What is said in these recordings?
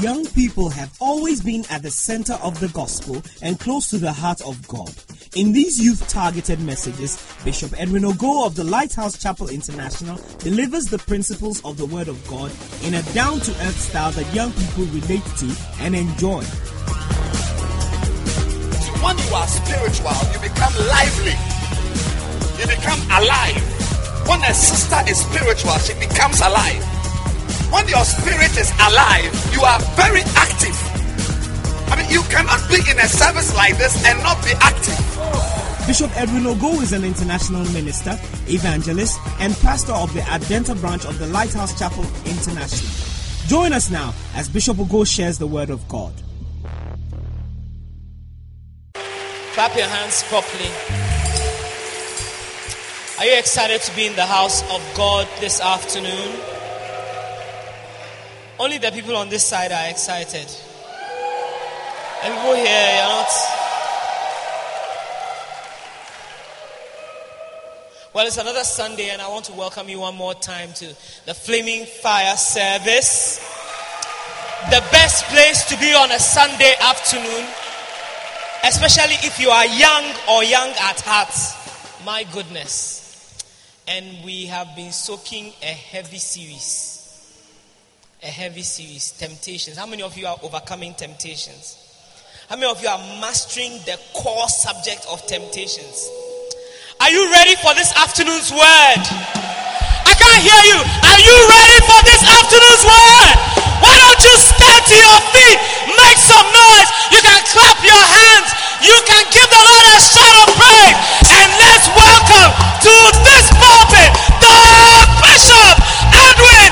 Young people have always been at the center of the gospel and close to the heart of God. In these youth targeted messages, Bishop Edwin Ogo of the Lighthouse Chapel International delivers the principles of the Word of God in a down to earth style that young people relate to and enjoy. When you are spiritual, you become lively, you become alive. When a sister is spiritual, she becomes alive. When your spirit is alive, you are very active. I mean, you cannot be in a service like this and not be active. Bishop Edwin Ogo is an international minister, evangelist, and pastor of the Adenta branch of the Lighthouse Chapel International. Join us now as Bishop Ogo shares the word of God. Clap your hands properly. Are you excited to be in the house of God this afternoon? Only the people on this side are excited. And people here, you're not. Well, it's another Sunday, and I want to welcome you one more time to the Flaming Fire service. The best place to be on a Sunday afternoon, especially if you are young or young at heart. My goodness. And we have been soaking a heavy series a heavy series temptations. How many of you are overcoming temptations? How many of you are mastering the core subject of temptations? Are you ready for this afternoon's word? I can't hear you. Are you ready for this afternoon's word? Why don't you stand to your feet make some noise? You can clap your hands. You can give the lord a shout of praise. And let's welcome to this pulpit the bishop edwin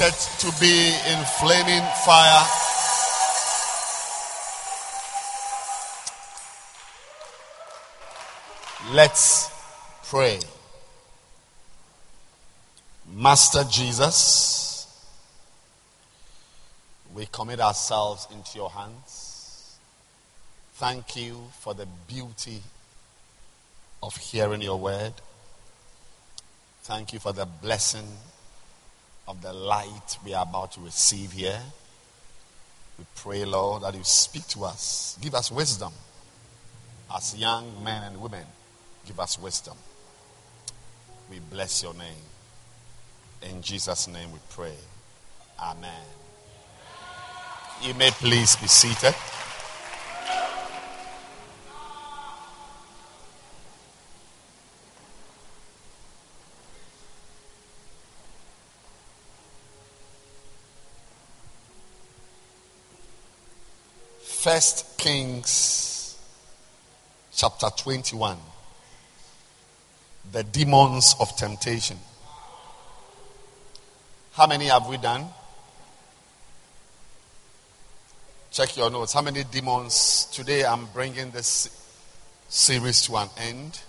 excited to be in flaming fire? Let's pray. Master Jesus, we commit ourselves into your hands. Thank you for the beauty of hearing your word. Thank you for the blessing of the light we are about to receive here. We pray, Lord, that you speak to us. Give us wisdom as young men and women. Give us wisdom. We bless your name. In Jesus' name we pray. Amen. You may please be seated. First Kings chapter 21. The demons of temptation. How many have we done? Check your notes. How many demons? Today I'm bringing this series to an end.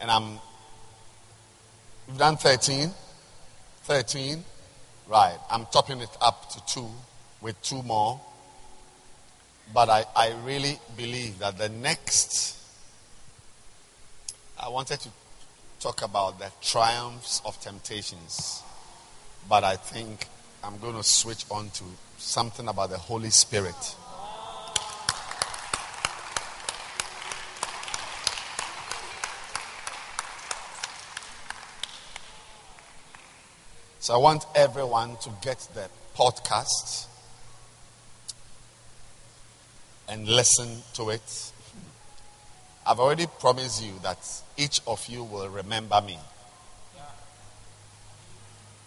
And I'm. We've done 13. 13. Right. I'm topping it up to two with two more. But I, I really believe that the next, I wanted to talk about the triumphs of temptations. But I think I'm going to switch on to something about the Holy Spirit. So I want everyone to get the podcast and listen to it. I've already promised you that each of you will remember me.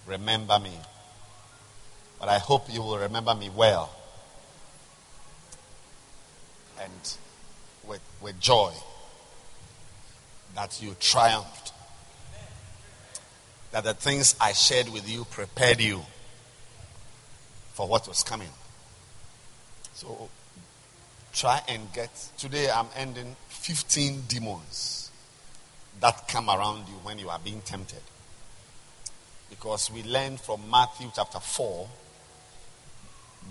Remember me. But I hope you will remember me well and with, with joy that you triumphed. That the things I shared with you prepared you for what was coming. So try and get. Today I'm ending 15 demons that come around you when you are being tempted. Because we learned from Matthew chapter 4,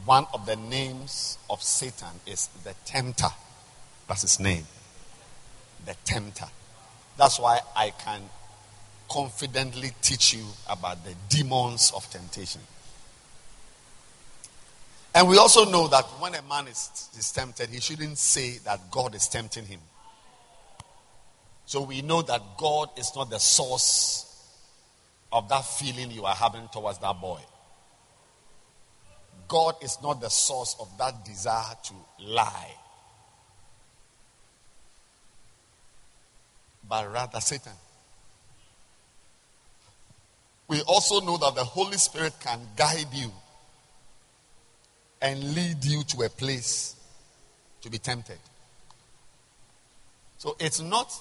one of the names of Satan is the tempter. That's his name. The tempter. That's why I can confidently teach you about the demons of temptation. And we also know that when a man is, is tempted, he shouldn't say that God is tempting him. So we know that God is not the source of that feeling you are having towards that boy. God is not the source of that desire to lie, but rather Satan. We also know that the Holy Spirit can guide you and lead you to a place to be tempted. So it's not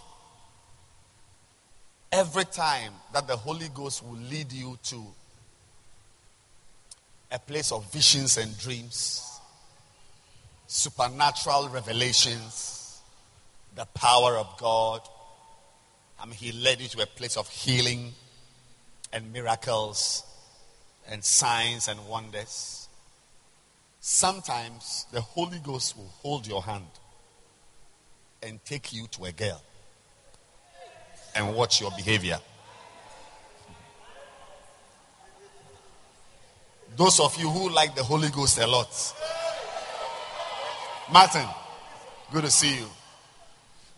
every time that the Holy Ghost will lead you to a place of visions and dreams, supernatural revelations, the power of God. I mean, He led you to a place of healing and miracles and signs and wonders. Sometimes the Holy Ghost will hold your hand and take you to a girl and watch your behavior. Those of you who like the Holy Ghost a lot, Martin, good to see you.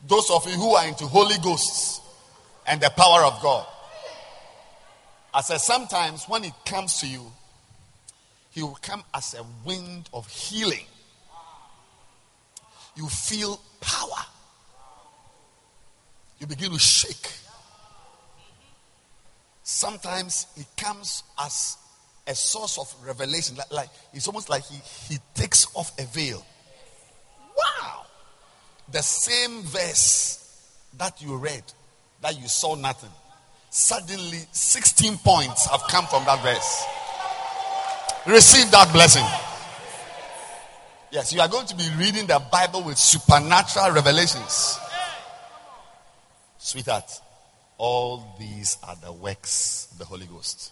Those of you who are into Holy Ghosts and the power of God, I said sometimes when it comes to you, he will come as a wind of healing. You feel power. You begin to shake. Sometimes it comes as a source of revelation. Like, like it's almost like he, he takes off a veil. Wow! The same verse that you read that you saw nothing. Suddenly, 16 points have come from that verse. Receive that blessing. Yes, you are going to be reading the Bible with supernatural revelations. Sweetheart, all these are the works of the Holy Ghost.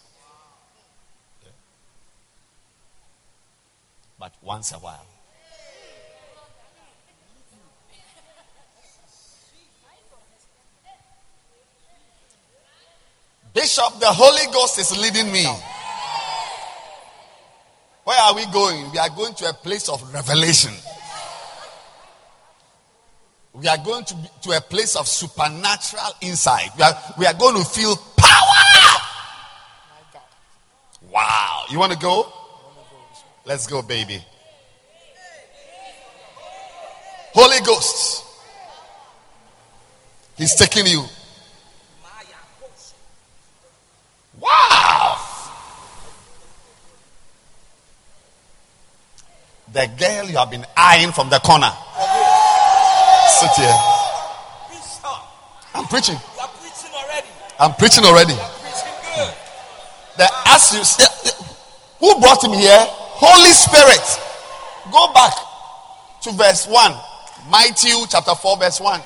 But once a while, Bishop, the Holy Ghost is leading me. Where are we going? We are going to a place of revelation. We are going to, be, to a place of supernatural insight. We are, we are going to feel power. Wow. You want to go? Let's go, baby. Holy Ghost. He's taking you. Wow. The girl you have been eyeing from the corner. Sit here. I'm preaching. You are preaching already. I'm preaching already. The as you say, who brought him here? Holy Spirit. Go back to verse 1. Matthew chapter 4, verse 1.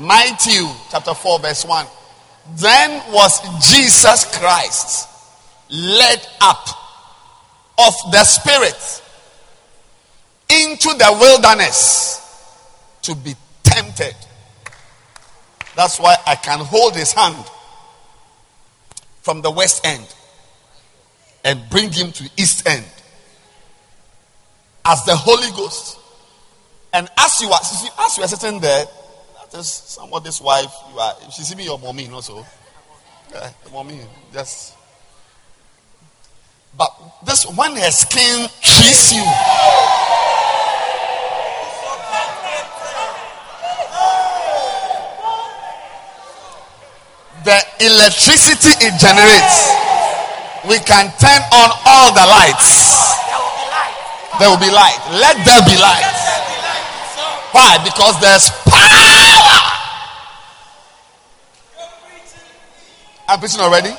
Matthew chapter 4, verse 1. Then was Jesus Christ led up of the Spirit into the wilderness to be tempted. That's why I can hold his hand from the west end and bring him to east end as the Holy Ghost. And as you are, as you are sitting there, that is somebody's wife. You are. She see me your mommy, know so. Yeah, mommy, just. But this when her skin kisses you. The electricity it generates, we can turn on all the lights. There will be light. Let there be light. Why? Because there's power. I'm preaching already.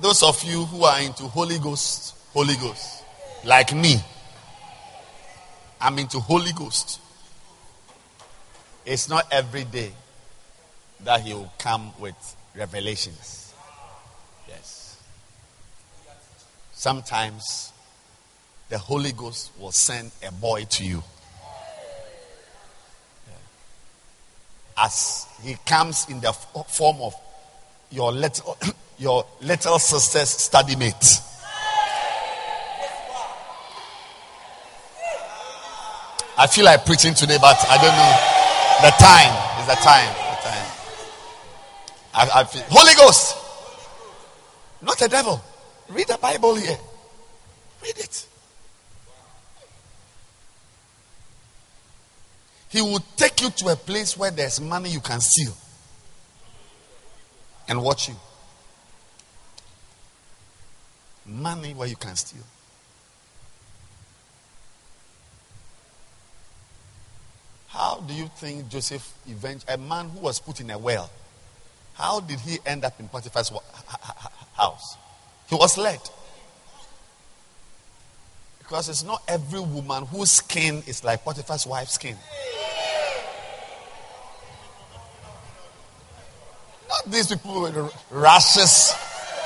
Those of you who are into Holy Ghost, Holy Ghost, like me, I'm into Holy Ghost. It's not every day that He will come with revelations. Yes. Sometimes the Holy Ghost will send a boy to you. As he comes in the form of your little, your little sister's study mate. I feel like preaching today, but I don't know. The time is the time. The time. I, I feel, Holy Ghost, not a devil. Read the Bible here. Read it. He will take you to a place where there's money you can steal and watch you. Money where you can steal. How do you think Joseph, a man who was put in a well, how did he end up in Potiphar's house? He was led. Because it's not every woman whose skin is like Potiphar's wife's skin. Not these people with rashes,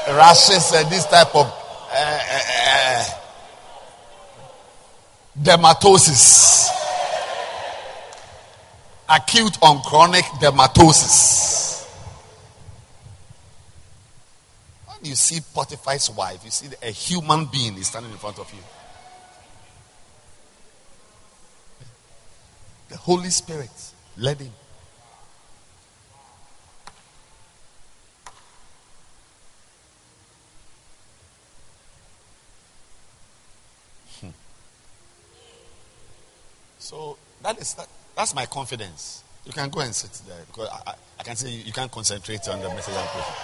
rashes, and this type of uh, uh, uh, dermatosis. Acute on chronic dermatosis. When you see Potiphar's wife, you see a human being is standing in front of you. The Holy Spirit led him. Hmm. So that is that, that's my confidence. You can go and sit there because I, I, I can see you, you can't concentrate on the message I'm preaching.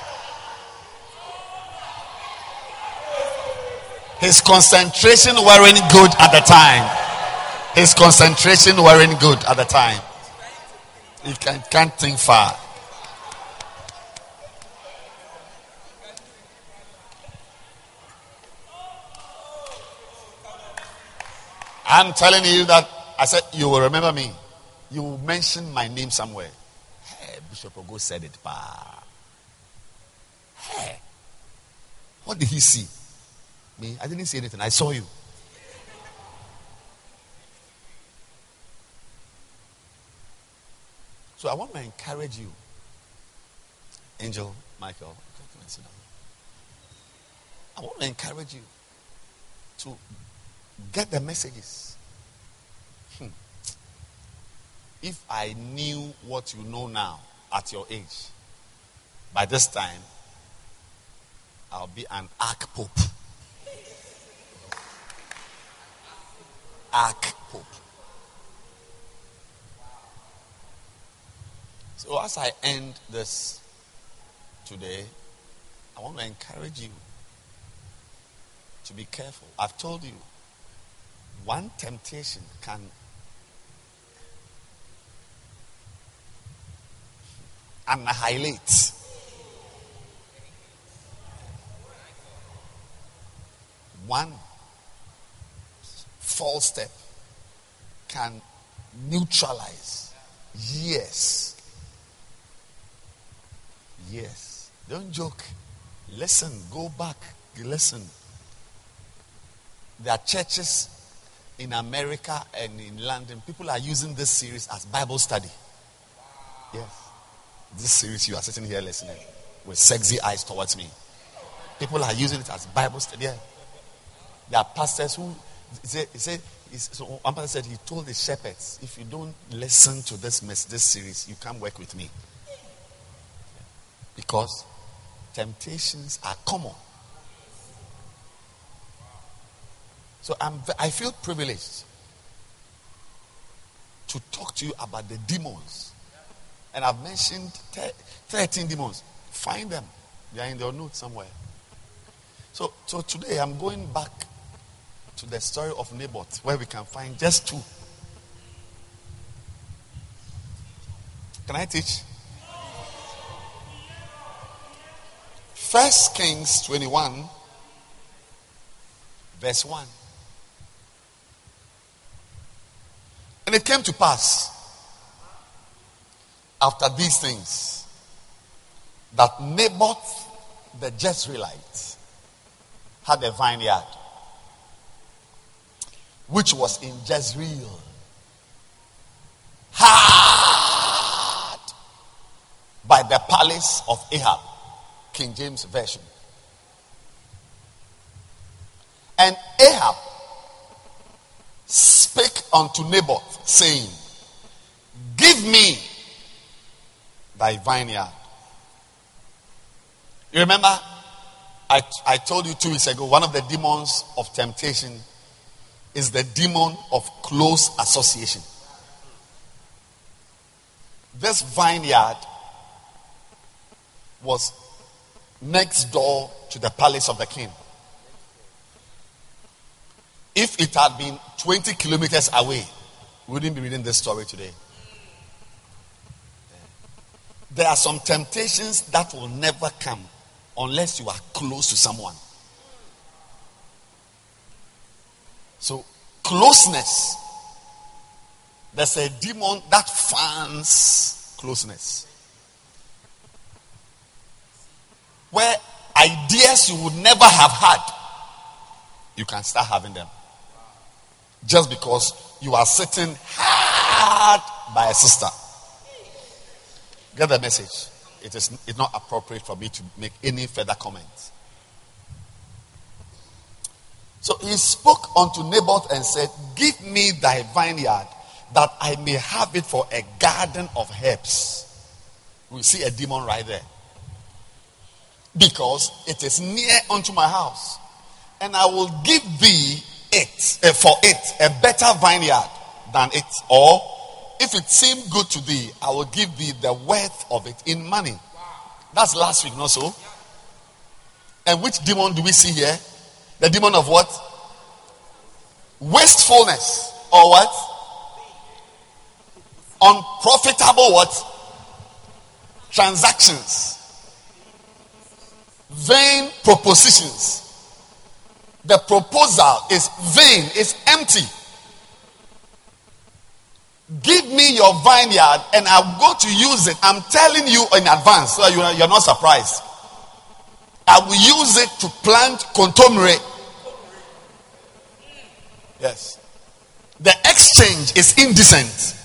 His concentration weren't good at the time. His concentration weren't good at the time. He can, can't think far. I'm telling you that I said you will remember me. You will mention my name somewhere. Hey, Bishop Ogo said it. Pa. Hey, what did he see? Me, I didn't see anything. I saw you. So I want to encourage you, Angel, Michael. I want to encourage you to get the messages. Hmm. If I knew what you know now at your age, by this time, I'll be an arch pope. So, as I end this today, I want to encourage you to be careful. I've told you, one temptation can annihilate one false step can neutralize years. Yes. Don't joke. Listen. Go back. Listen. There are churches in America and in London. People are using this series as Bible study. Yes. This series you are sitting here listening with sexy eyes towards me. People are using it as Bible study. There are pastors who say, say so one pastor said he told the shepherds, if you don't listen to this mess, this series, you can't work with me. Because temptations are common. So I'm, I feel privileged to talk to you about the demons. And I've mentioned 13 demons. Find them. They are in your notes somewhere. So, so today I'm going back to the story of Naboth, where we can find just two. Can I teach? First Kings 21, verse 1. And it came to pass after these things that Naboth the Jezreelite had a vineyard which was in Jezreel. Hard by the palace of Ahab, King James Version. And Ahab spake unto Naboth, saying, Give me thy vineyard. You remember, I, I told you two weeks ago, one of the demons of temptation is the demon of close association. This vineyard was next door to the palace of the king. If it had been 20 kilometers away, we wouldn't be reading this story today. There are some temptations that will never come unless you are close to someone. So, closeness. There's a demon that fans closeness. Where ideas you would never have had, you can start having them. Just because you are sitting hard by a sister. Get the message. It is it's not appropriate for me to make any further comments. So he spoke unto Naboth and said, Give me thy vineyard that I may have it for a garden of herbs. We see a demon right there. Because it is near unto my house. And I will give thee it, uh, for it, a better vineyard than it. Or if it seem good to thee, I will give thee the worth of it in money. That's last week, not so? And which demon do we see here? The demon of what? Wastefulness. or what? Unprofitable what? Transactions. Vain propositions. The proposal is vain, it's empty. Give me your vineyard and I'll go to use it. I'm telling you in advance so you're not surprised. I will use it to plant kontomire. Yes. The exchange is indecent.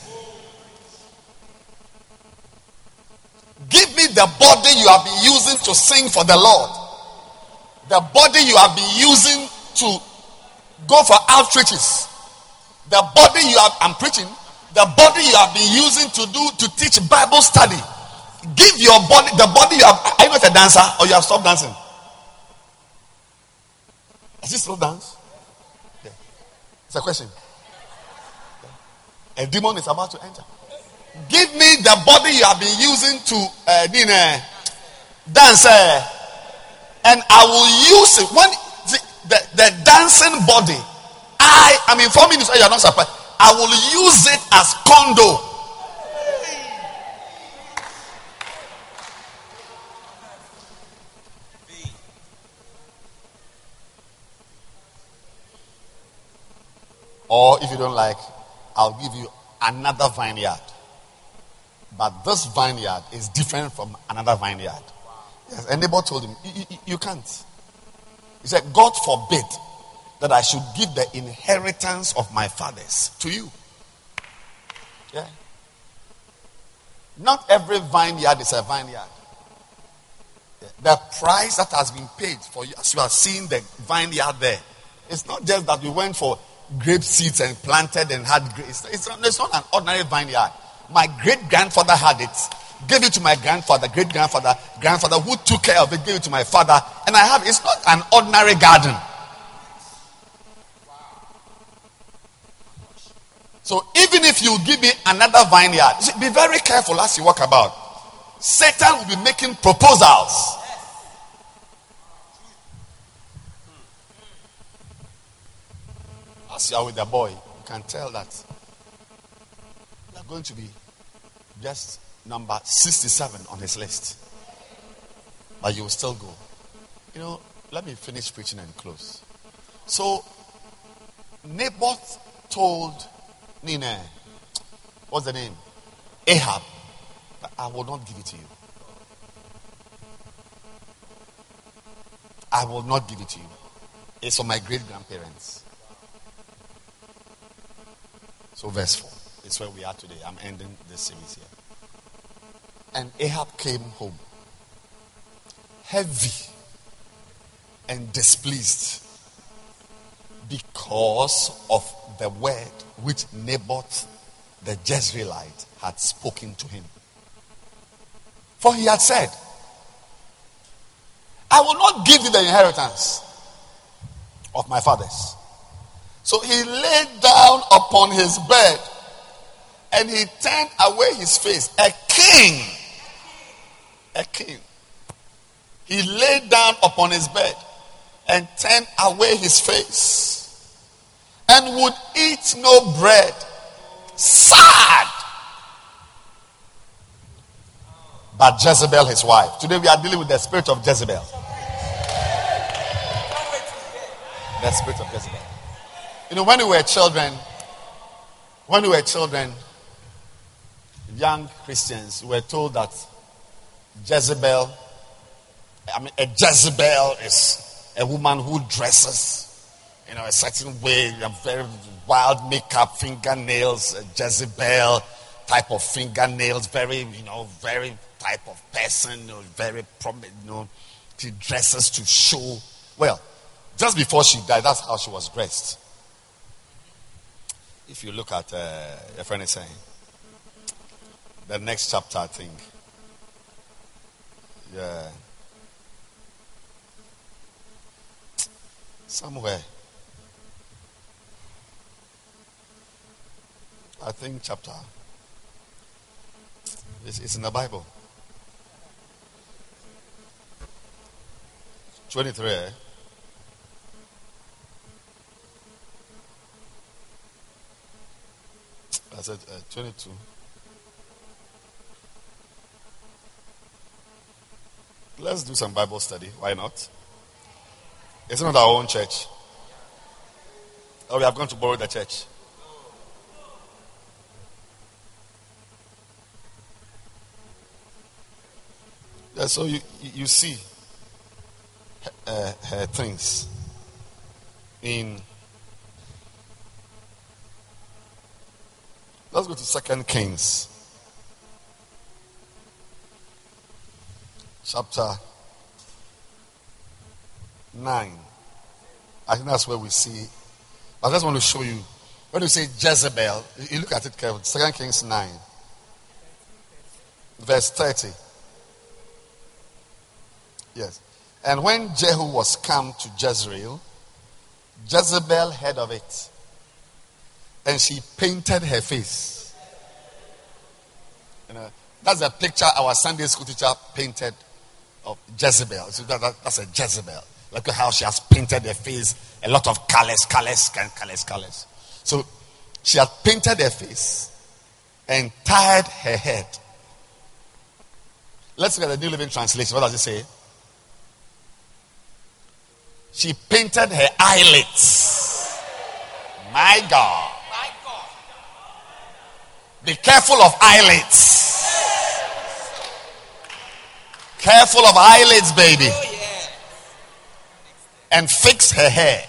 Give me the body you have been using to sing for the Lord. The body you have been using to go for outreaches. The body you have, I'm preaching, the body you have been using to do, to teach Bible study. Give your body, the body you have, are you not a dancer or you have stopped dancing? Is it still dance? Yeah. It's a question. A demon is about to enter. Give me the body you have been using to uh, uh dance, uh, and I will use it. When the, the, the dancing body, I am informing you, so you are not surprised. I will use it as condo. Or if you don't like, I'll give you another vineyard. But this vineyard is different from another vineyard. Yes, and Naboth told him, you, you, you can't. He said, God forbid that I should give the inheritance of my fathers to you. Yeah. Not every vineyard is a vineyard. The price that has been paid for you, as you are seeing the vineyard there, it's not just that we went for grape seeds and planted and had grapes. It's, it's not an ordinary vineyard. My great grandfather had it, gave it to my grandfather, great grandfather, grandfather who took care of it, gave it to my father, and I have it's not an ordinary garden. So even if you give me another vineyard, be very careful as you walk about. Satan will be making proposals. As you are with the boy, you can tell that you are going to be just number 67 on his list. But you will still go. You know, let me finish preaching and close. So, Naboth told Nina, what's the name? Ahab. I will not give it to you. I will not give it to you. It's for my great grandparents. So, verse 4 is where we are today. I'm ending this series here. And Ahab came home heavy and displeased because of the word which Naboth the Jezreelite had spoken to him. For he had said, I will not give you the inheritance of my fathers. So he laid down upon his bed and he turned away his face. A king. A king. He laid down upon his bed and turned away his face and would eat no bread. Sad. But Jezebel, his wife. Today we are dealing with the spirit of Jezebel. The spirit of Jezebel. You know, when we were children, when we were children, young Christians, we were told that Jezebel, I mean, a Jezebel is a woman who dresses you know, a certain way, a very wild makeup, fingernails, Jezebel type of fingernails, very, you know, very type of person, you know, very prominent, you know, she dresses to show. Well, just before she died, that's how she was dressed. If you look at, uh, your friend is saying, the next chapter, I think. Yeah. Somewhere. I think, chapter. It's, it's in the Bible. 23. Eh? I said uh, 22. Let's do some Bible study. Why not? It's not our own church. Oh, we have gone to borrow the church. Yeah, so you, you see uh, her things in. Let's go to Second Kings, chapter nine. I think that's where we see. I just want to show you when you say Jezebel. You look at it carefully. Second Kings nine, verse thirty. Yes. And when Jehu was come to Jezreel, Jezebel heard of it. And she painted her face. You know, that's a picture our Sunday school teacher painted of Jezebel. So that, that, that's a Jezebel. Look at how she has painted her face. A lot of colors, colors, colors, colors. So she had painted her face and tied her head. Let's look at the New Living Translation. What does it say? She painted her eyelids. My God. Be careful of eyelids. Careful of eyelids, baby. And fix her hair.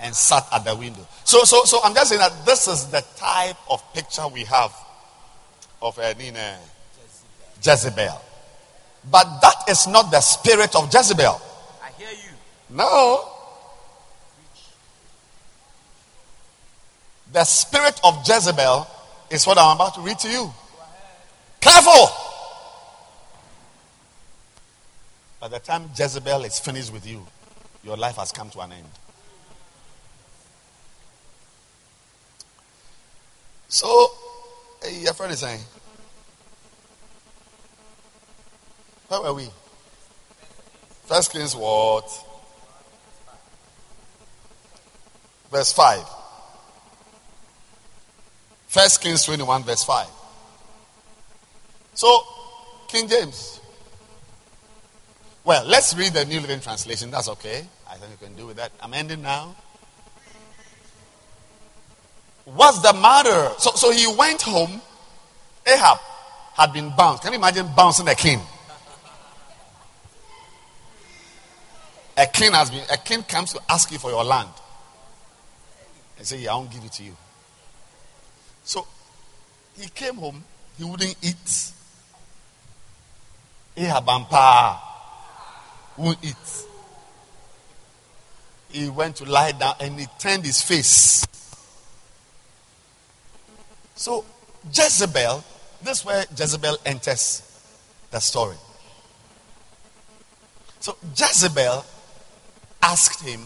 And sat at the window. So, so, so I'm just saying that this is the type of picture we have of uh, Nina Jezebel. But that is not the spirit of Jezebel. I hear you. No. The spirit of Jezebel is what I'm about to read to you. Careful. By the time Jezebel is finished with you, your life has come to an end. So, your friend is saying, Where were we? First Kings what? verse 5. First Kings 21, verse 5. So, King James. Well, let's read the New Living Translation. That's okay. I think you can do with that. I'm ending now. What's the matter? So, so he went home. Ahab had been bounced. Can you imagine bouncing a king? A king has been. A king comes to ask you for your land and say, yeah, I won't give it to you. So he came home, he wouldn't eat. Ahabampa won't eat. He went to lie down and he turned his face. So Jezebel, this is where Jezebel enters the story. So Jezebel asked him,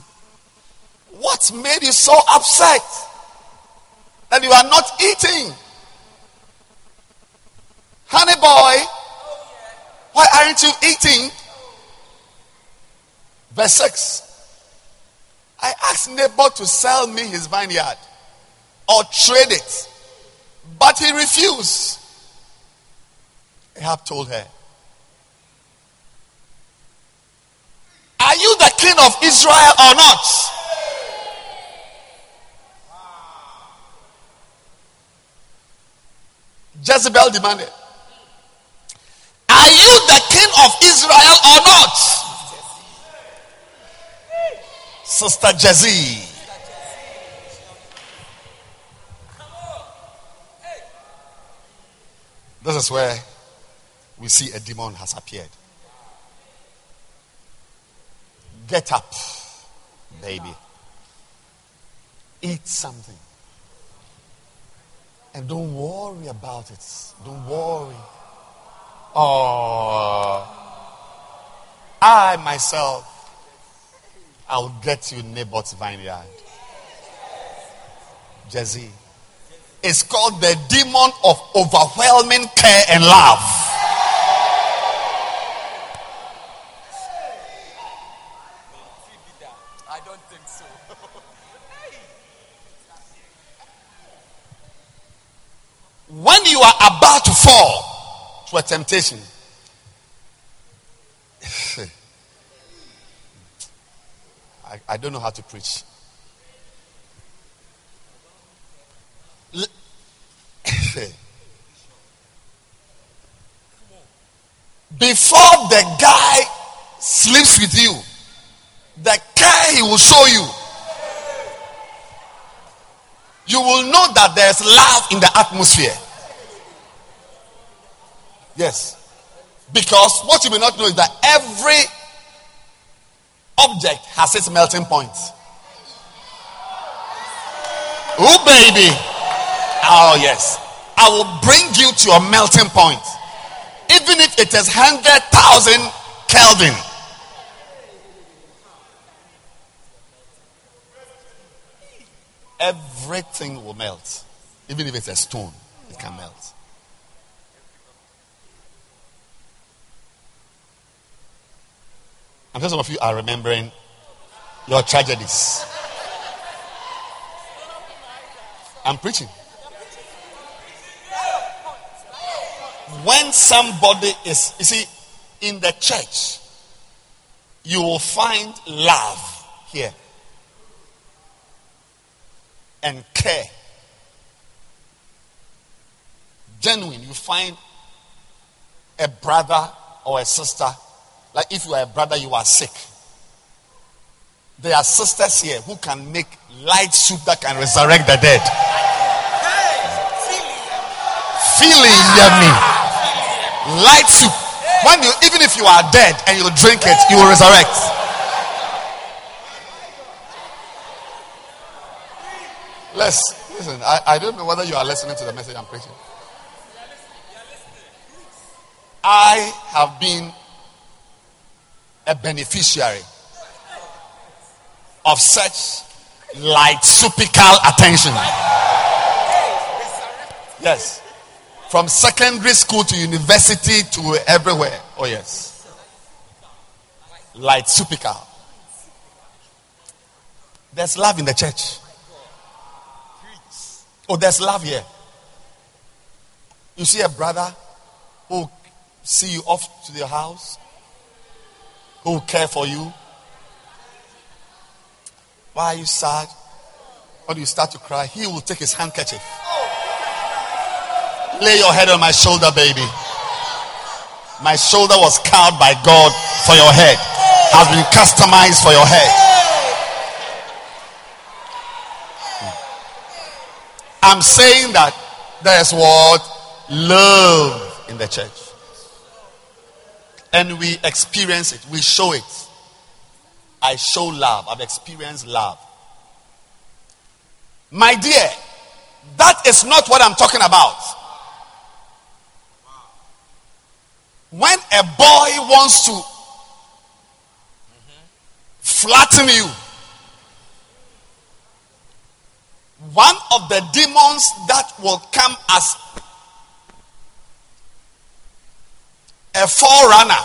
what made you so upset that you are not eating? Honey boy, why aren't you eating? Verse 6. I asked Naboth to sell me his vineyard or trade it, but he refused. Ahab told her, Are you the king of Israel or not? Jezebel demanded, Are you the king of Israel or not? Sister Jezzy. This is where we see a demon has appeared. Get up, baby. Eat something. And don't worry about it. Don't worry. Oh, I myself, I'll get you Naboth's vineyard. Jesse. It's called the demon of overwhelming care and love. When you are about to fall to a temptation, I, I don't know how to preach. Before the guy sleeps with you, the care he will show you, you will know that there's love in the atmosphere. Yes. Because what you may not know is that every object has its melting point. Oh, baby. Oh, yes. I will bring you to a melting point. Even if it is 100,000 Kelvin. Everything will melt. Even if it's a stone, it can melt. I'm sure some of you are remembering your tragedies. I'm preaching. When somebody is, you see, in the church, you will find love here and care. Genuine, you find a brother or a sister like if you are a brother, you are sick. There are sisters here who can make light soup that can resurrect the dead. Feeling, me. Light soup. When you, even if you are dead and you drink it, you will resurrect. Let's listen. I, I don't know whether you are listening to the message I'm preaching. I have been a beneficiary of such light supical attention. Yes. From secondary school to university to everywhere. Oh, yes. Light supical. There's love in the church. Oh, there's love here. You see a brother who see you off to their house who will care for you. Why are you sad? When you start to cry, he will take his handkerchief. Lay your head on my shoulder, baby. My shoulder was carved by God for your head, has been customized for your head. Hmm. I'm saying that there's what? Love in the church and we experience it, we show it. I show love, I've experienced love. My dear, that is not what I'm talking about. When a boy wants to flatten you, one of the demons that will come as a forerunner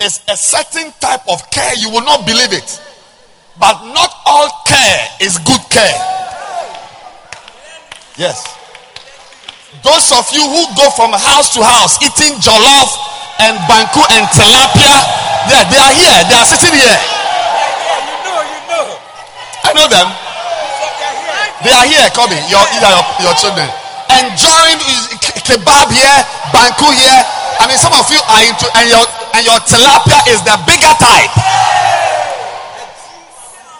is a certain type of care. You will not believe it. But not all care is good care. Yes. Those of you who go from house to house eating jollof and banku and tilapia, yeah, they are here. They are sitting here. I know them. They are here coming. Your, your, your children. Enjoying kebab here, banku here. I mean, some of you are into, and your and your tilapia is the bigger type.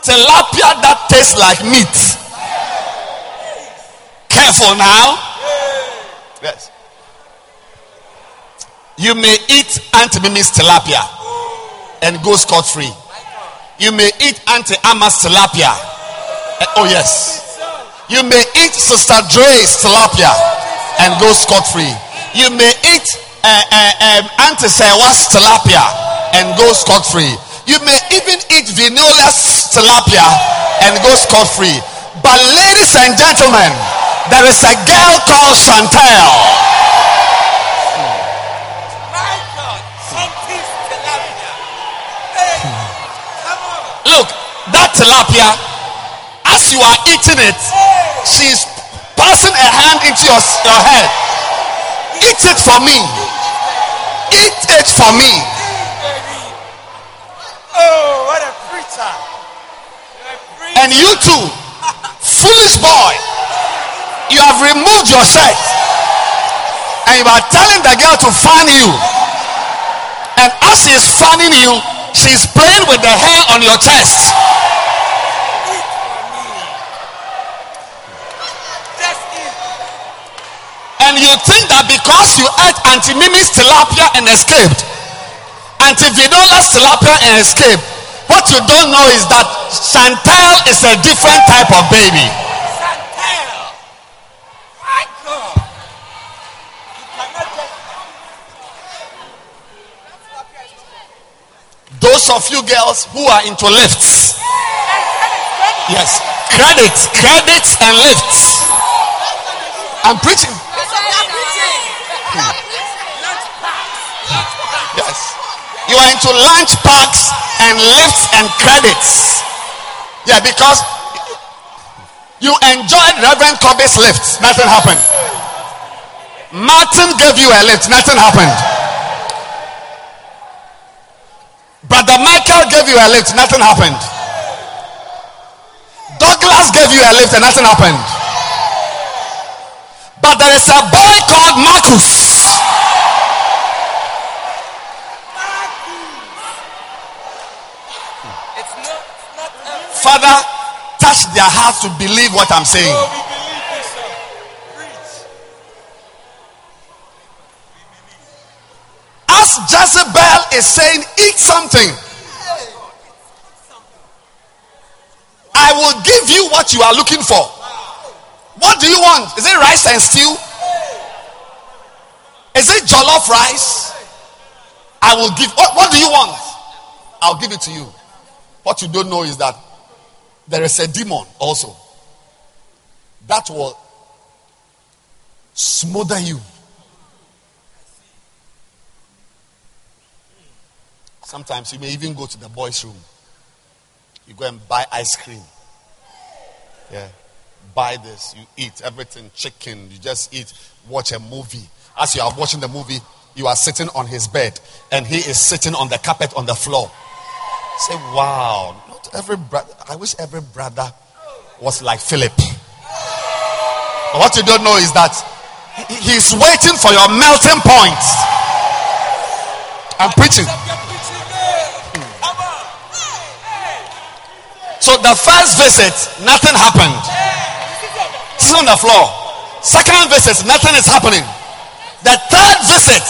Tilapia that tastes like meat. Careful now. Yes. You may eat Auntie Mimi's tilapia and go scot free. You may eat Auntie Ama's tilapia. Eh, oh, yes. You may eat Sister Dre's tilapia and go scot free. You may eat uh, uh, um, Antisewas tilapia and go scot free. You may even eat Vinola's tilapia and go scot free. But, ladies and gentlemen, there is a girl called Chantel. Look, that tilapia, as you are eating it, she's passing a hand into your, your head. Eat it for me. Eat it for me. Oh, what a preacher. And you too, foolish boy, you have removed your shirt and you are telling the girl to fan you. And as she is fanning you, she's playing with the hair on your chest. You think that because you ate Auntie Mimi's tilapia and escaped, Auntie Vidola's tilapia and escaped, what you don't know is that Chantel is a different type of baby. Those of you girls who are into lifts, yes, credits, credits, and lifts. I'm preaching. Yes, you are into lunch packs and lifts and credits. Yeah, because you enjoyed Reverend Kobe's lift, nothing happened. Martin gave you a lift, nothing happened. Brother Michael gave you a lift, nothing happened. Douglas gave you a lift and nothing happened. But there is a boy called Marcus. Father, touch their hearts to believe what I'm saying. As Jezebel is saying, eat something. I will give you what you are looking for. What do you want? Is it rice and stew? Is it jollof rice? I will give. What, what do you want? I'll give it to you. What you don't know is that there is a demon also that will smother you. Sometimes you may even go to the boys' room. You go and buy ice cream. Yeah. Buy this, you eat everything, chicken, you just eat, watch a movie. As you are watching the movie, you are sitting on his bed and he is sitting on the carpet on the floor. Say, wow, not every brother, I wish every brother was like Philip. But what you don't know is that he- he's waiting for your melting point. I'm preaching. So the first visit, nothing happened. On the floor. Second visit, nothing is happening. The third visit,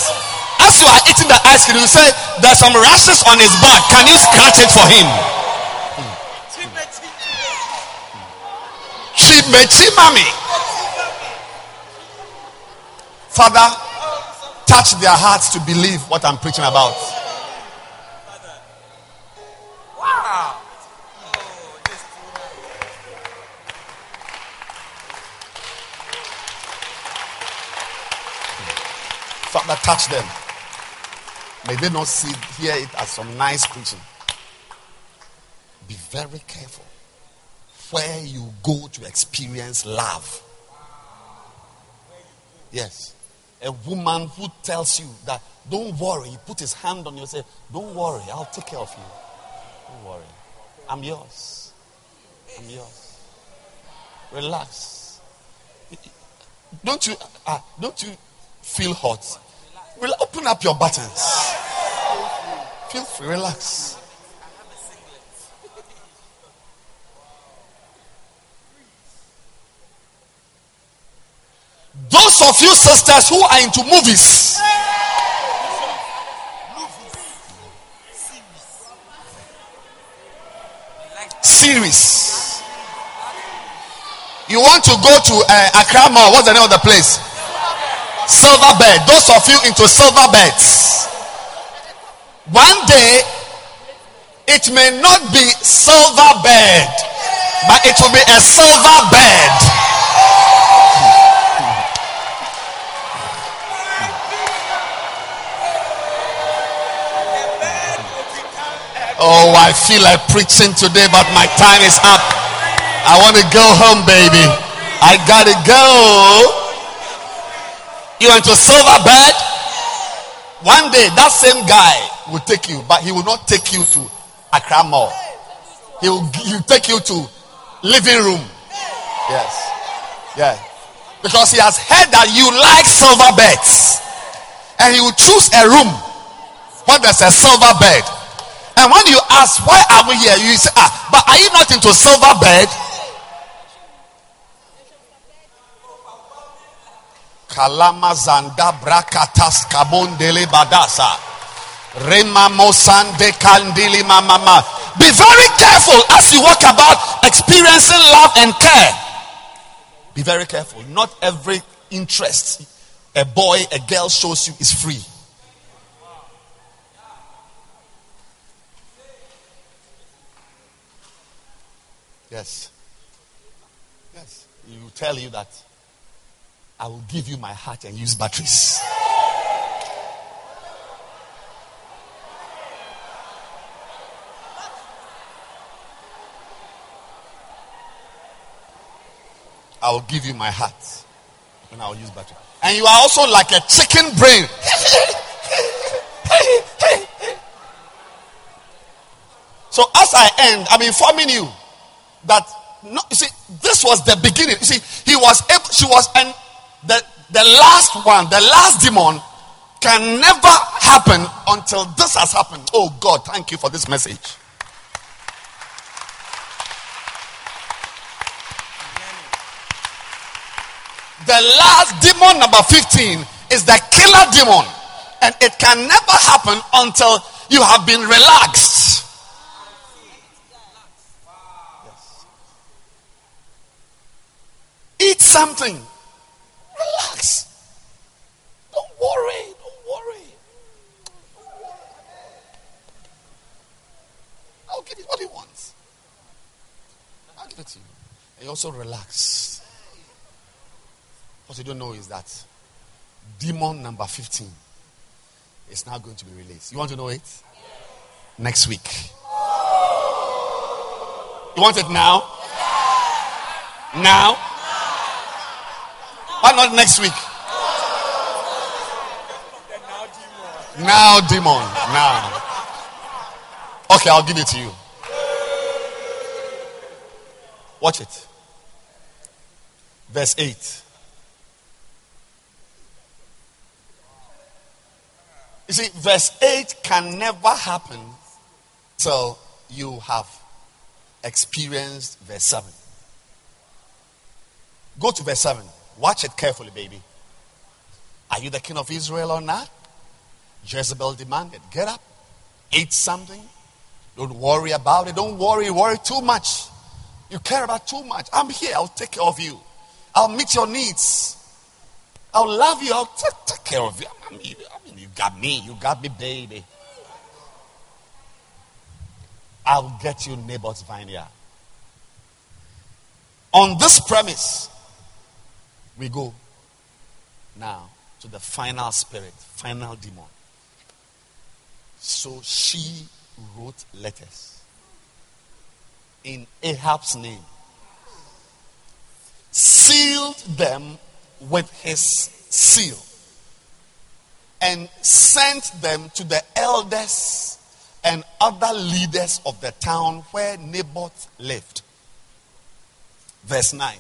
as you are eating the ice cream, you say, There's some rashes on his back. Can you scratch it for him? Chimechi mami. Father, touch their hearts to believe what I'm preaching about. Father, touch them. May they not see, hear it as some nice preaching. Be very careful where you go to experience love. Yes. A woman who tells you that, don't worry, he put his hand on you and say, Don't worry, I'll take care of you. Don't worry. I'm yours. I'm yours. Relax. Don't you uh, don't you feel hot? will open up your buttons. Feel free, relax. Those of you sisters who are into movies, series. You want to go to uh, Accra? What's the name of the place? Silverbird. Those of you into silver beds. One day, it may not be silver bed, but it will be a silver bed. Oh, I feel like preaching today, but my time is up. I want to go home, baby. I gotta go. You want to Silverbird? One day, that same guy will take you, but he will not take you to Accra Mall. He will, he will take you to living room. Yes. Yeah. Because he has heard that you like silver beds. And he will choose a room where there's a silver bed. And when you ask, why are we here? You say, ah, but are you not into silver bed? Kalama zanda brakatas kabondele badasa. Rema mosande kandili mama. Be very careful as you walk about experiencing love and care. Be very careful. Not every interest a boy, a girl shows you is free. Yes. Yes. He will tell you that I will give you my heart and use batteries. I will give you my heart and I will use battery. And you are also like a chicken brain. so as I end, I'm informing you that no, you see, this was the beginning. You see, he was able, she was, and the the last one, the last demon, can never happen until this has happened. Oh God, thank you for this message. The last demon, number 15, is the killer demon. And it can never happen until you have been relaxed. Eat something. Relax. Don't worry. Don't worry. I'll give you what he wants. I'll give it to you. And you also relax. What you don't know is that demon number 15 is now going to be released. You want to know it? Next week. You want it now? Now? Why not next week? Now, demon. Now. Okay, I'll give it to you. Watch it. Verse 8. You see, verse 8 can never happen till you have experienced verse 7. Go to verse 7. Watch it carefully, baby. Are you the king of Israel or not? Jezebel demanded, Get up, eat something. Don't worry about it. Don't worry, worry too much. You care about too much. I'm here. I'll take care of you. I'll meet your needs. I'll love you. I'll take, take care of you. I mean, you got me. You got me, baby. I'll get you Naboth's vineyard. On this premise, we go now to the final spirit, final demon. So she wrote letters in Ahab's name, sealed them with his seal and sent them to the elders and other leaders of the town where Naboth lived. Verse 9.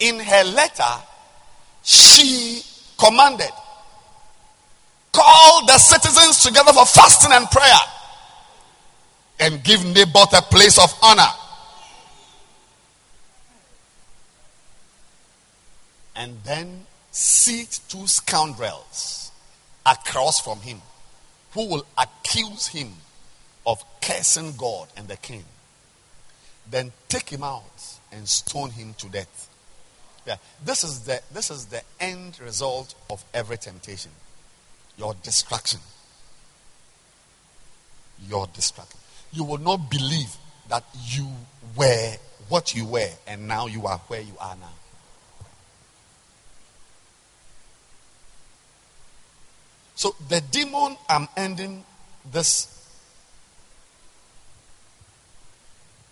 In her letter, she commanded, Call the citizens together for fasting and prayer and give Naboth a place of honor. And then seat two scoundrels across from him who will accuse him of cursing God and the king. Then take him out and stone him to death. Yeah, this is the this is the end result of every temptation. Your destruction. Your destruction. You will not believe that you were what you were and now you are where you are now. So the demon I'm ending this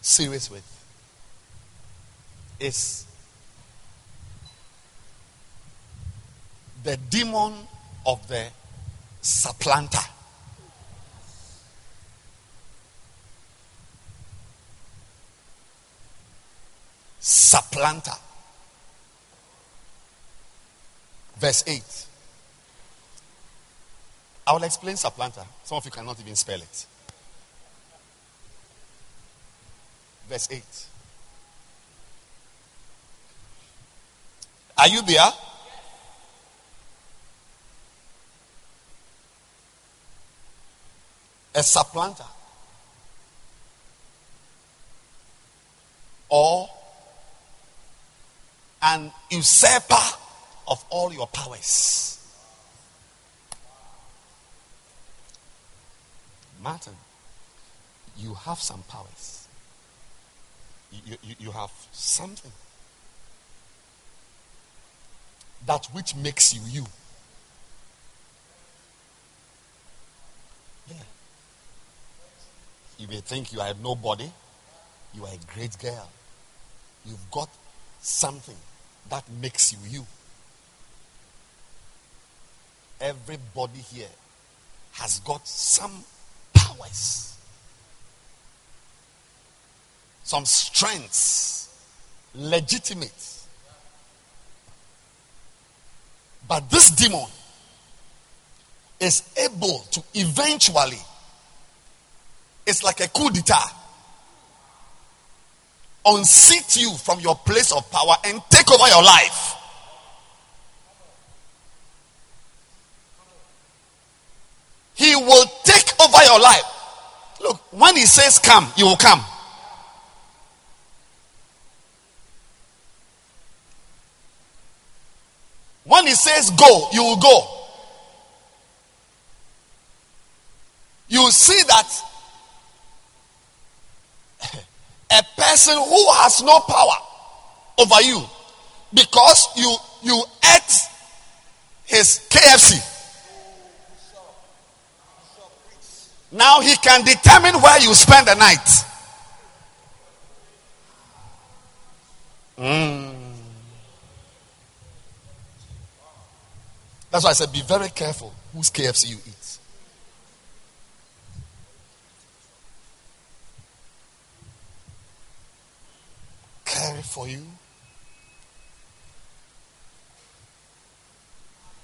series with is the demon of the supplanter. Supplanter. Verse 8. I will explain supplanter. Some of you cannot even spell it. Verse 8. Are you there? A supplanter. Or an usurper of all your powers. Martin, you have some powers. You, you, you have something that which makes you you. Yeah. You may think you are nobody, you are a great girl. You've got something that makes you you. Everybody here has got some powers, some strengths, legitimate. But this demon is able to eventually, it's like a coup d'etat, unseat you from your place of power and take over your life. He will take over your life. Look, when he says come, you will come. When he says go, you will go. You see that a person who has no power over you because you you ate his KFC. Now he can determine where you spend the night. Mm. That's why I said be very careful whose KFC you eat. Care for you.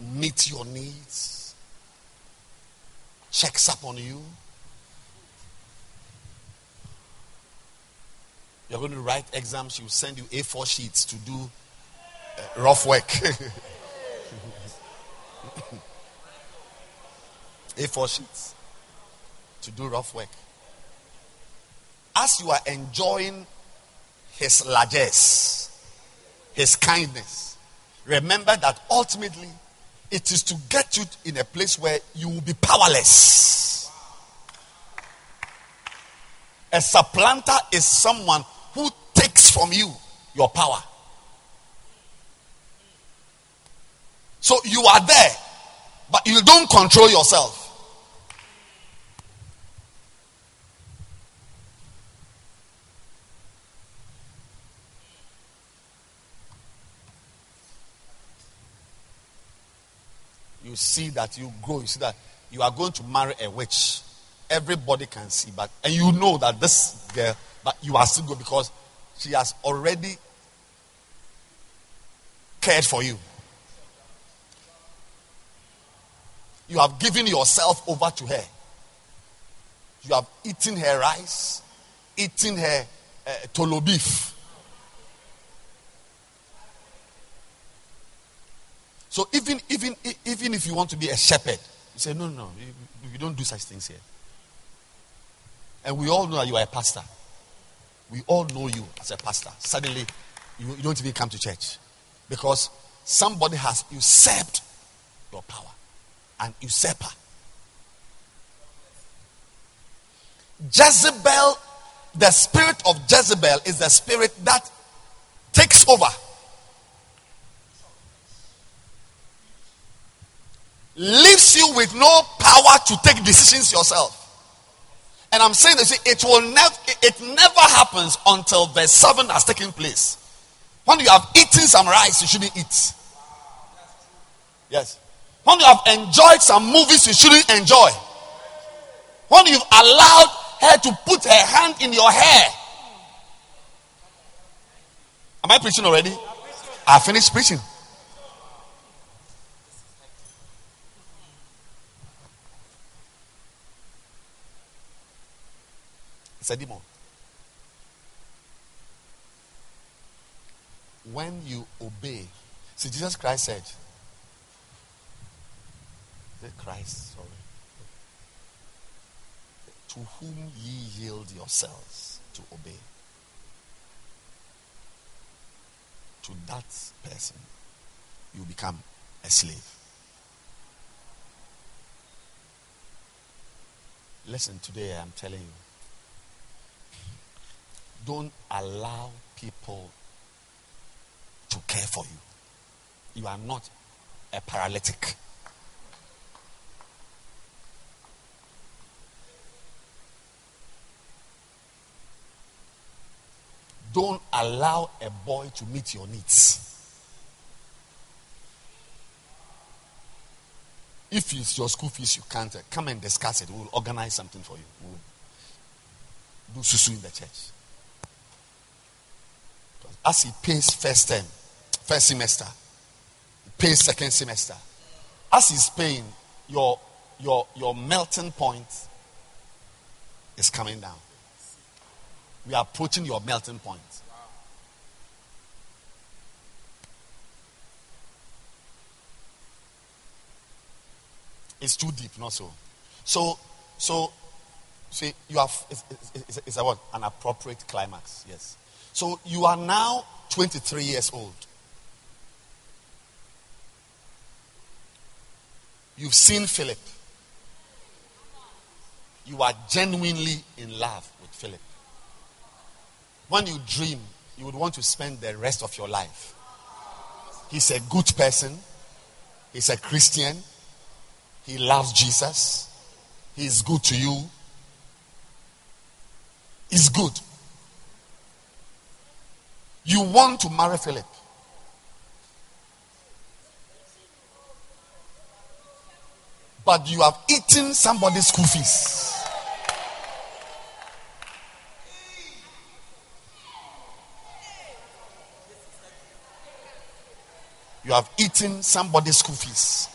Meet your needs. Checks up on you. You're going to write exams, she will send you A4 sheets to do uh, rough work. A4 sheets to do rough work. As you are enjoying his largesse, his kindness, remember that ultimately it is to get you in a place where you will be powerless. A supplanter is someone who takes from you your power. So you are there, but you don't control yourself. You see that you grow, you see that you are going to marry a witch. Everybody can see, but and you know that this girl, but you are still good because she has already cared for you. You have given yourself over to her. You have eaten her rice, eaten her uh, tolo beef. So even even even if you want to be a shepherd, you say no, no, no, you don't do such things here. And we all know that you are a pastor. We all know you as a pastor. Suddenly, you, you don't even come to church because somebody has usurped your power an usurper. Jezebel, the spirit of Jezebel is the spirit that takes over. Leaves you with no power to take decisions yourself. And I'm saying this, it will never it never happens until verse 7 has taken place. When you have eaten some rice, you shouldn't eat. Yes. When you have enjoyed some movies you shouldn't enjoy. When you've allowed her to put her hand in your hair. Am I preaching already? I finished preaching. It's a demon. When you obey, see, Jesus Christ said, Christ, sorry, to whom ye yield yourselves to obey. To that person, you become a slave. Listen, today I'm telling you don't allow people to care for you. You are not a paralytic. Don't allow a boy to meet your needs. If it's your school fees, you can't uh, come and discuss it. We'll organize something for you. We'll do susu in the church as he pays first term, first semester, he pays second semester. As he's paying, your your your melting point is coming down. We are approaching your melting point. It's too deep, not so. So, so, see, you have it's, it's, it's a what? An appropriate climax. Yes. So you are now 23 years old. You've seen Philip. You are genuinely in love with Philip. When you dream, you would want to spend the rest of your life. He's a good person. He's a Christian. He loves Jesus. He's good to you. He's good. You want to marry Philip. But you have eaten somebody's school fees. You have eaten somebody's school fees.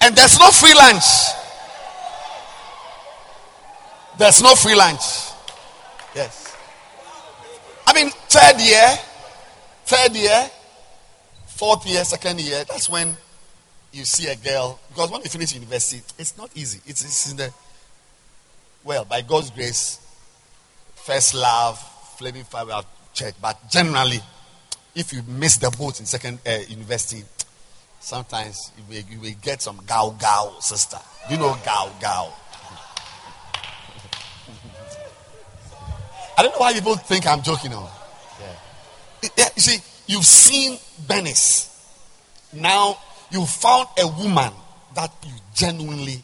And there's no free lunch. There's no free lunch. Yes. I mean, third year, third year, fourth year, second year, that's when you see a girl. Because when you finish university, it's not easy. It's, it's in the, well, by God's grace, first love, flaming fire, we have checked. But generally, if you miss the boat in second uh, university, sometimes you will, you will get some gal gal sister. You know gal gal. I don't know why people think I'm joking. On. Yeah. yeah. You see, you've seen Venice. Now you found a woman that you genuinely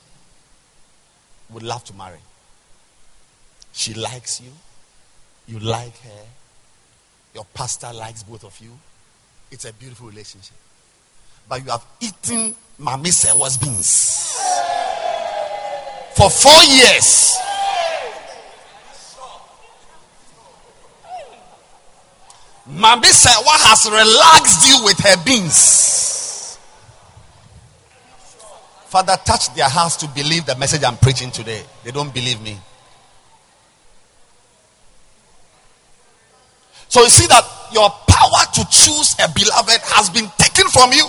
would love to marry. She likes you. You like her. Your pastor likes both of you. It's a beautiful relationship. But you have eaten Mami Sewa's beans for four years. Mami Sewa has relaxed you with her beans. Father, touch their hearts to believe the message I'm preaching today. They don't believe me. So you see that your power to choose a beloved has been taken from you.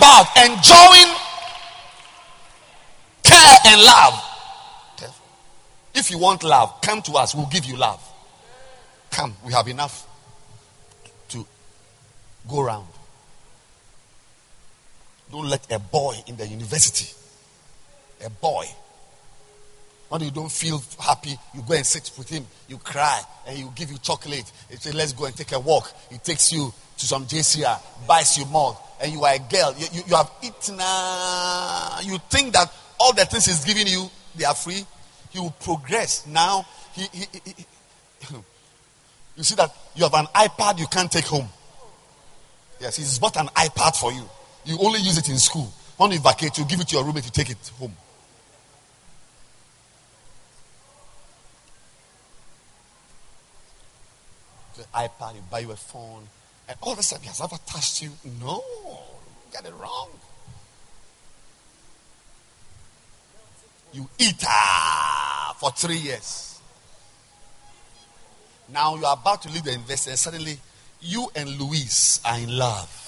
About enjoying care and love. If you want love, come to us. We'll give you love. Come, we have enough to go around. Don't let a boy in the university, a boy, When you don't feel happy, you go and sit with him. You cry, and he will give you chocolate. He say, "Let's go and take a walk." He takes you to some JCR, buys you more, and you are a girl. You, you, you have eaten. Uh, you think that all the things he's giving you, they are free. He will progress. Now, he, he, he, you see that you have an iPad you can't take home. Yes, he's bought an iPad for you. You only use it in school. When you vacate, you give it to your roommate, you take it home. The iPad, you buy you a phone, and all of a sudden, he has ever touched you? No, you got it wrong. You eat ah, for three years. Now you are about to leave the investor, and suddenly you and Louise are in love.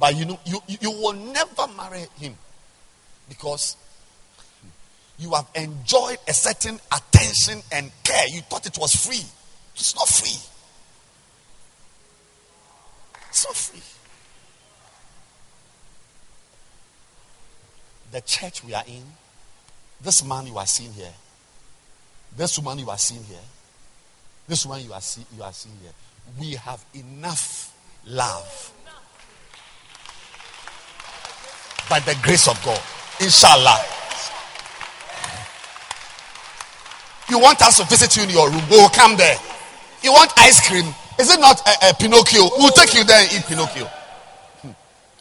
But you know, you, you will never marry him because you have enjoyed a certain attention and care. You thought it was free. It's not free. It's not free. The church we are in, this man you are seeing here, this woman you are seeing here, this one you are, you are seeing here, we have enough love by the grace of God. Inshallah. You want us to visit you in your room? We will come there. You want ice cream? Is it not a, a Pinocchio? We'll take you there and eat Pinocchio. Hmm.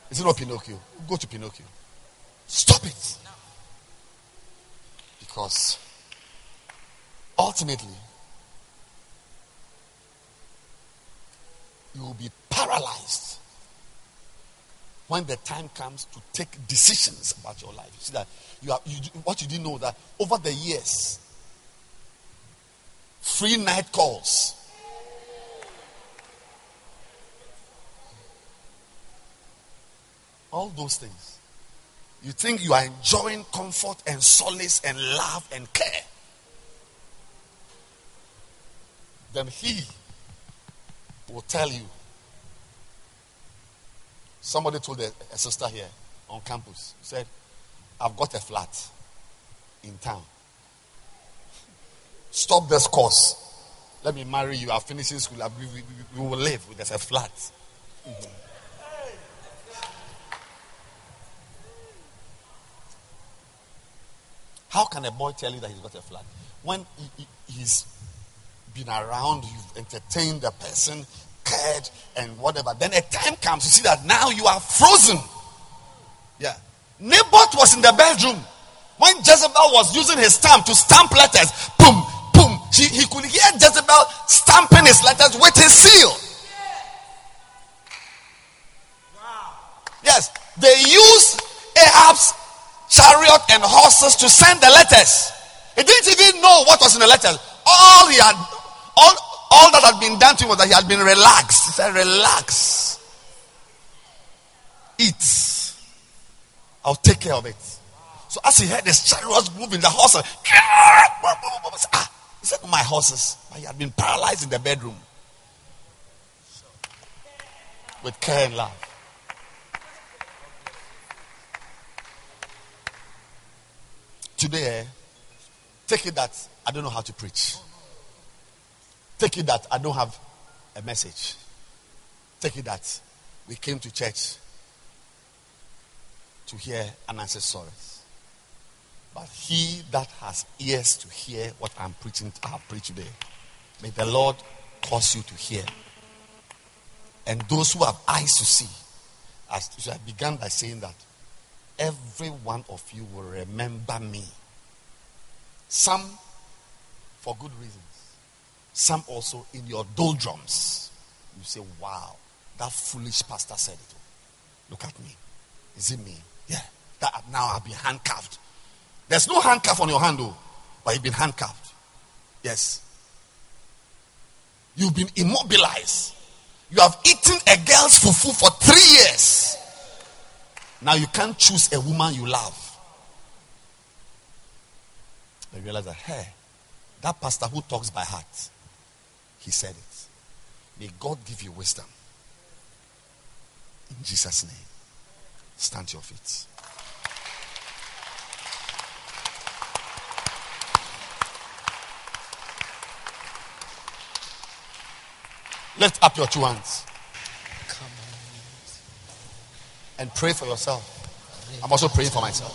Is it not Pinocchio? Go to Pinocchio. Stop it. Because ultimately, you will be paralyzed when the time comes to take decisions about your life. You see that you are you, what you didn't know that over the years, free night calls. All those things. You think you are enjoying comfort and solace and love and care. Then he will tell you Somebody told a, a sister here on campus, said, I've got a flat in town. Stop this course. Let me marry you. I'm finishing school. We, we, we will live. There's a flat. Mm-hmm. How can a boy tell you that he's got a flat? When he, he, he's been around, you've entertained the person, cared and whatever. Then a time comes, you see that now you are frozen. Yeah. Naboth was in the bedroom when Jezebel was using his stamp to stamp letters. Boom, boom. She, he could hear Jezebel stamping his letters with his seal. Yes, they used Ahab's chariot and horses to send the letters. He didn't even know what was in the letters. All he had, all, all that had been done to him was that he had been relaxed. He said, Relax. Eat. I'll take care of it. So as he heard the chariots moving, the horses, ah, he said, My horses. But he had been paralyzed in the bedroom with care and love. Today, take it that I don't know how to preach. Take it that I don't have a message. Take it that we came to church to hear Ananse stories. But he that has ears to hear what I'm preaching, I have preached today. May the Lord cause you to hear. And those who have eyes to see, as I began by saying that every one of you will remember me. Some for good reasons. Some also in your doldrums. You say, wow, that foolish pastor said it. Look at me. Is it me? Yeah. That now I've been handcuffed. There's no handcuff on your hand, though, but you've been handcuffed. Yes. You've been immobilized. You have eaten a girl's fufu for three years. Now you can't choose a woman you love. I realize that, hey, that pastor who talks by heart, he said it. May God give you wisdom. In Jesus' name. Stand to your feet. Lift up your two hands. And pray for yourself. I'm also praying for myself.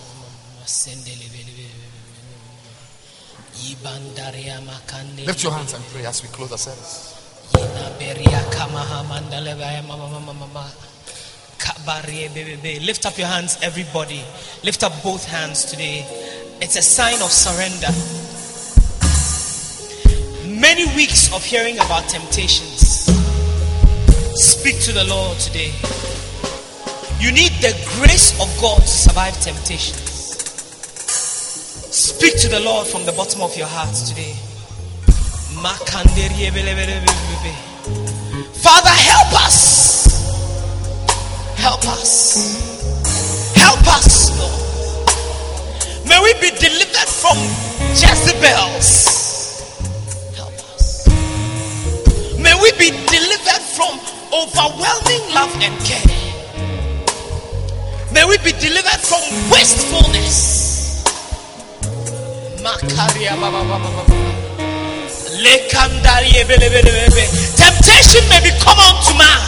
Lift your hands and pray as we close the service. Lift up your hands, everybody. Lift up both hands today. It's a sign of surrender. Many weeks of hearing about temptations. Speak to the Lord today. You need the grace of God to survive temptations. Speak to the Lord from the bottom of your heart today. Father, help us. Help us. Help us, Lord. May we be delivered from Jezebels. Help us. May we be delivered from overwhelming love and care. May we be delivered from wastefulness. Temptation may be common to man,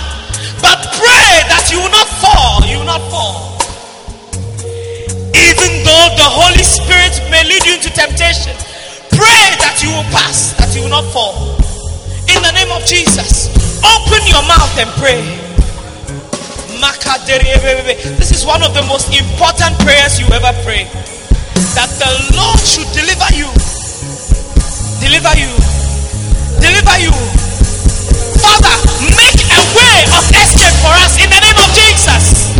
but pray that you will not fall. You will not fall. Even though the Holy Spirit may lead you into temptation, pray that you will pass, that you will not fall. In the name of Jesus, open your mouth and pray. This is one of the most important prayers you ever pray. That the Lord should deliver you. Deliver you. Deliver you. Father, make a way of escape for us in the name of Jesus.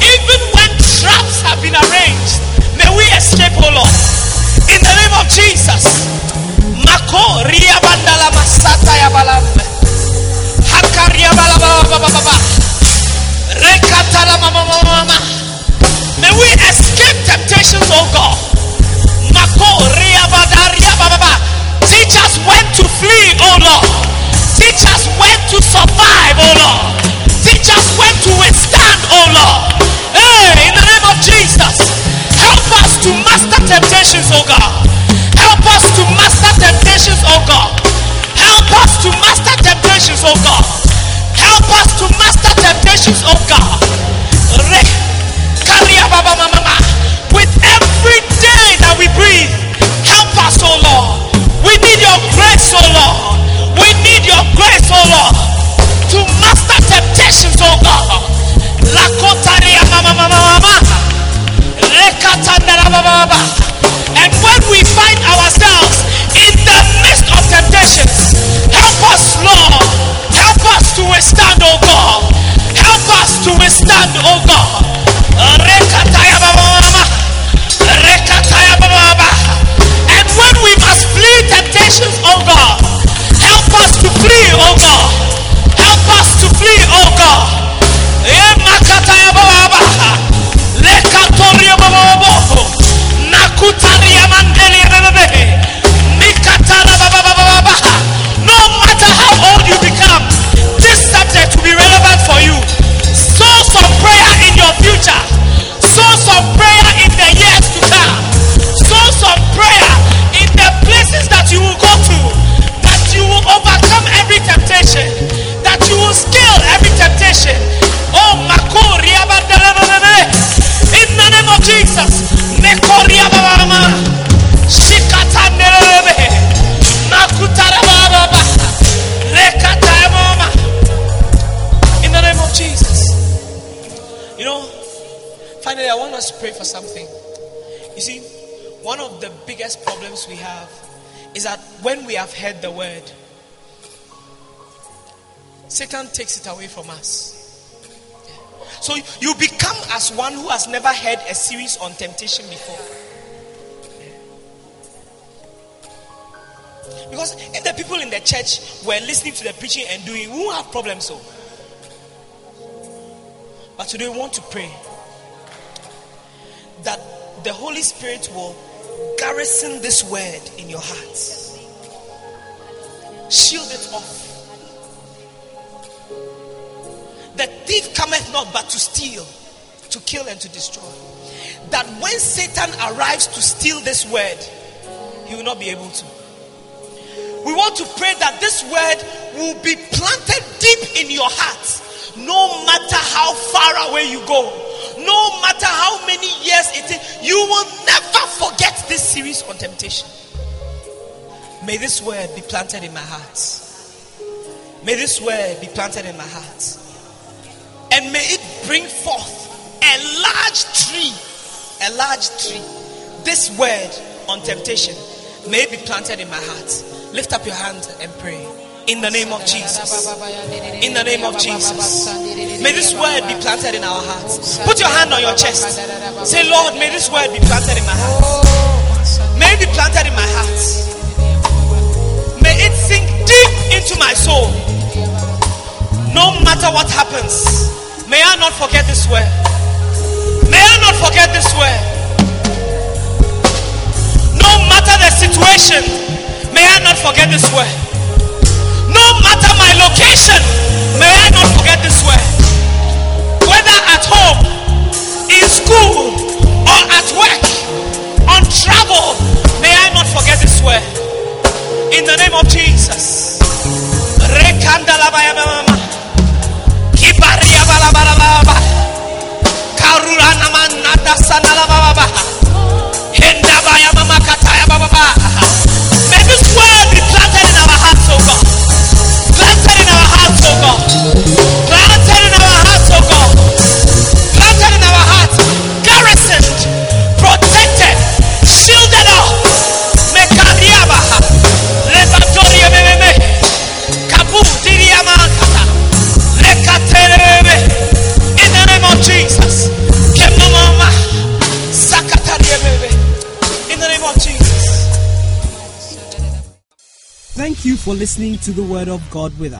Even when traps have been arranged, may we escape, oh Lord. In the name of Jesus. Mako ria bandala masata ya balam. Hakaria balaba May we escape temptations, oh God. Teach us when to flee, oh Lord. Teach us when to survive, oh Lord. Teach us when to withstand, oh Lord. Hey, in the name of Jesus, help us to master temptations, oh God. Help us to master temptations, oh God. Help us to master temptations, oh God. Help us to master temptations, oh God. With every day that we breathe, help us, oh Lord. We need your grace, oh Lord. We need your grace, oh Satan takes it away from us. So you become as one who has never heard a series on temptation before. Because if the people in the church were listening to the preaching and doing, we won't have problems. So, but today we want to pray that the Holy Spirit will Garrison this word in your heart. Shield it off. The thief cometh not but to steal, to kill, and to destroy. That when Satan arrives to steal this word, he will not be able to. We want to pray that this word will be planted deep in your heart, no matter how far away you go, no matter how many years it is, you will never forget this series on temptation. May this word be planted in my heart. May this word be planted in my heart. And may it bring forth a large tree. A large tree. This word on temptation may be planted in my heart. Lift up your hand and pray. In the name of Jesus. In the name of Jesus. May this word be planted in our hearts. Put your hand on your chest. Say, Lord, may this word be planted in my heart. May it be planted in my heart. Into my soul. No matter what happens, may I not forget this word. May I not forget this word. No matter the situation, may I not forget this word. No matter my location, may I not forget this word. Whether at home, in school, or at work, on travel, may I not forget this word. In the name of Jesus. Rekandalabayamama. Kibariabalabalababa. Karuranamanadasanalababa. Hendabayamamakatayababa. May Thank you for listening to the Word of God with us.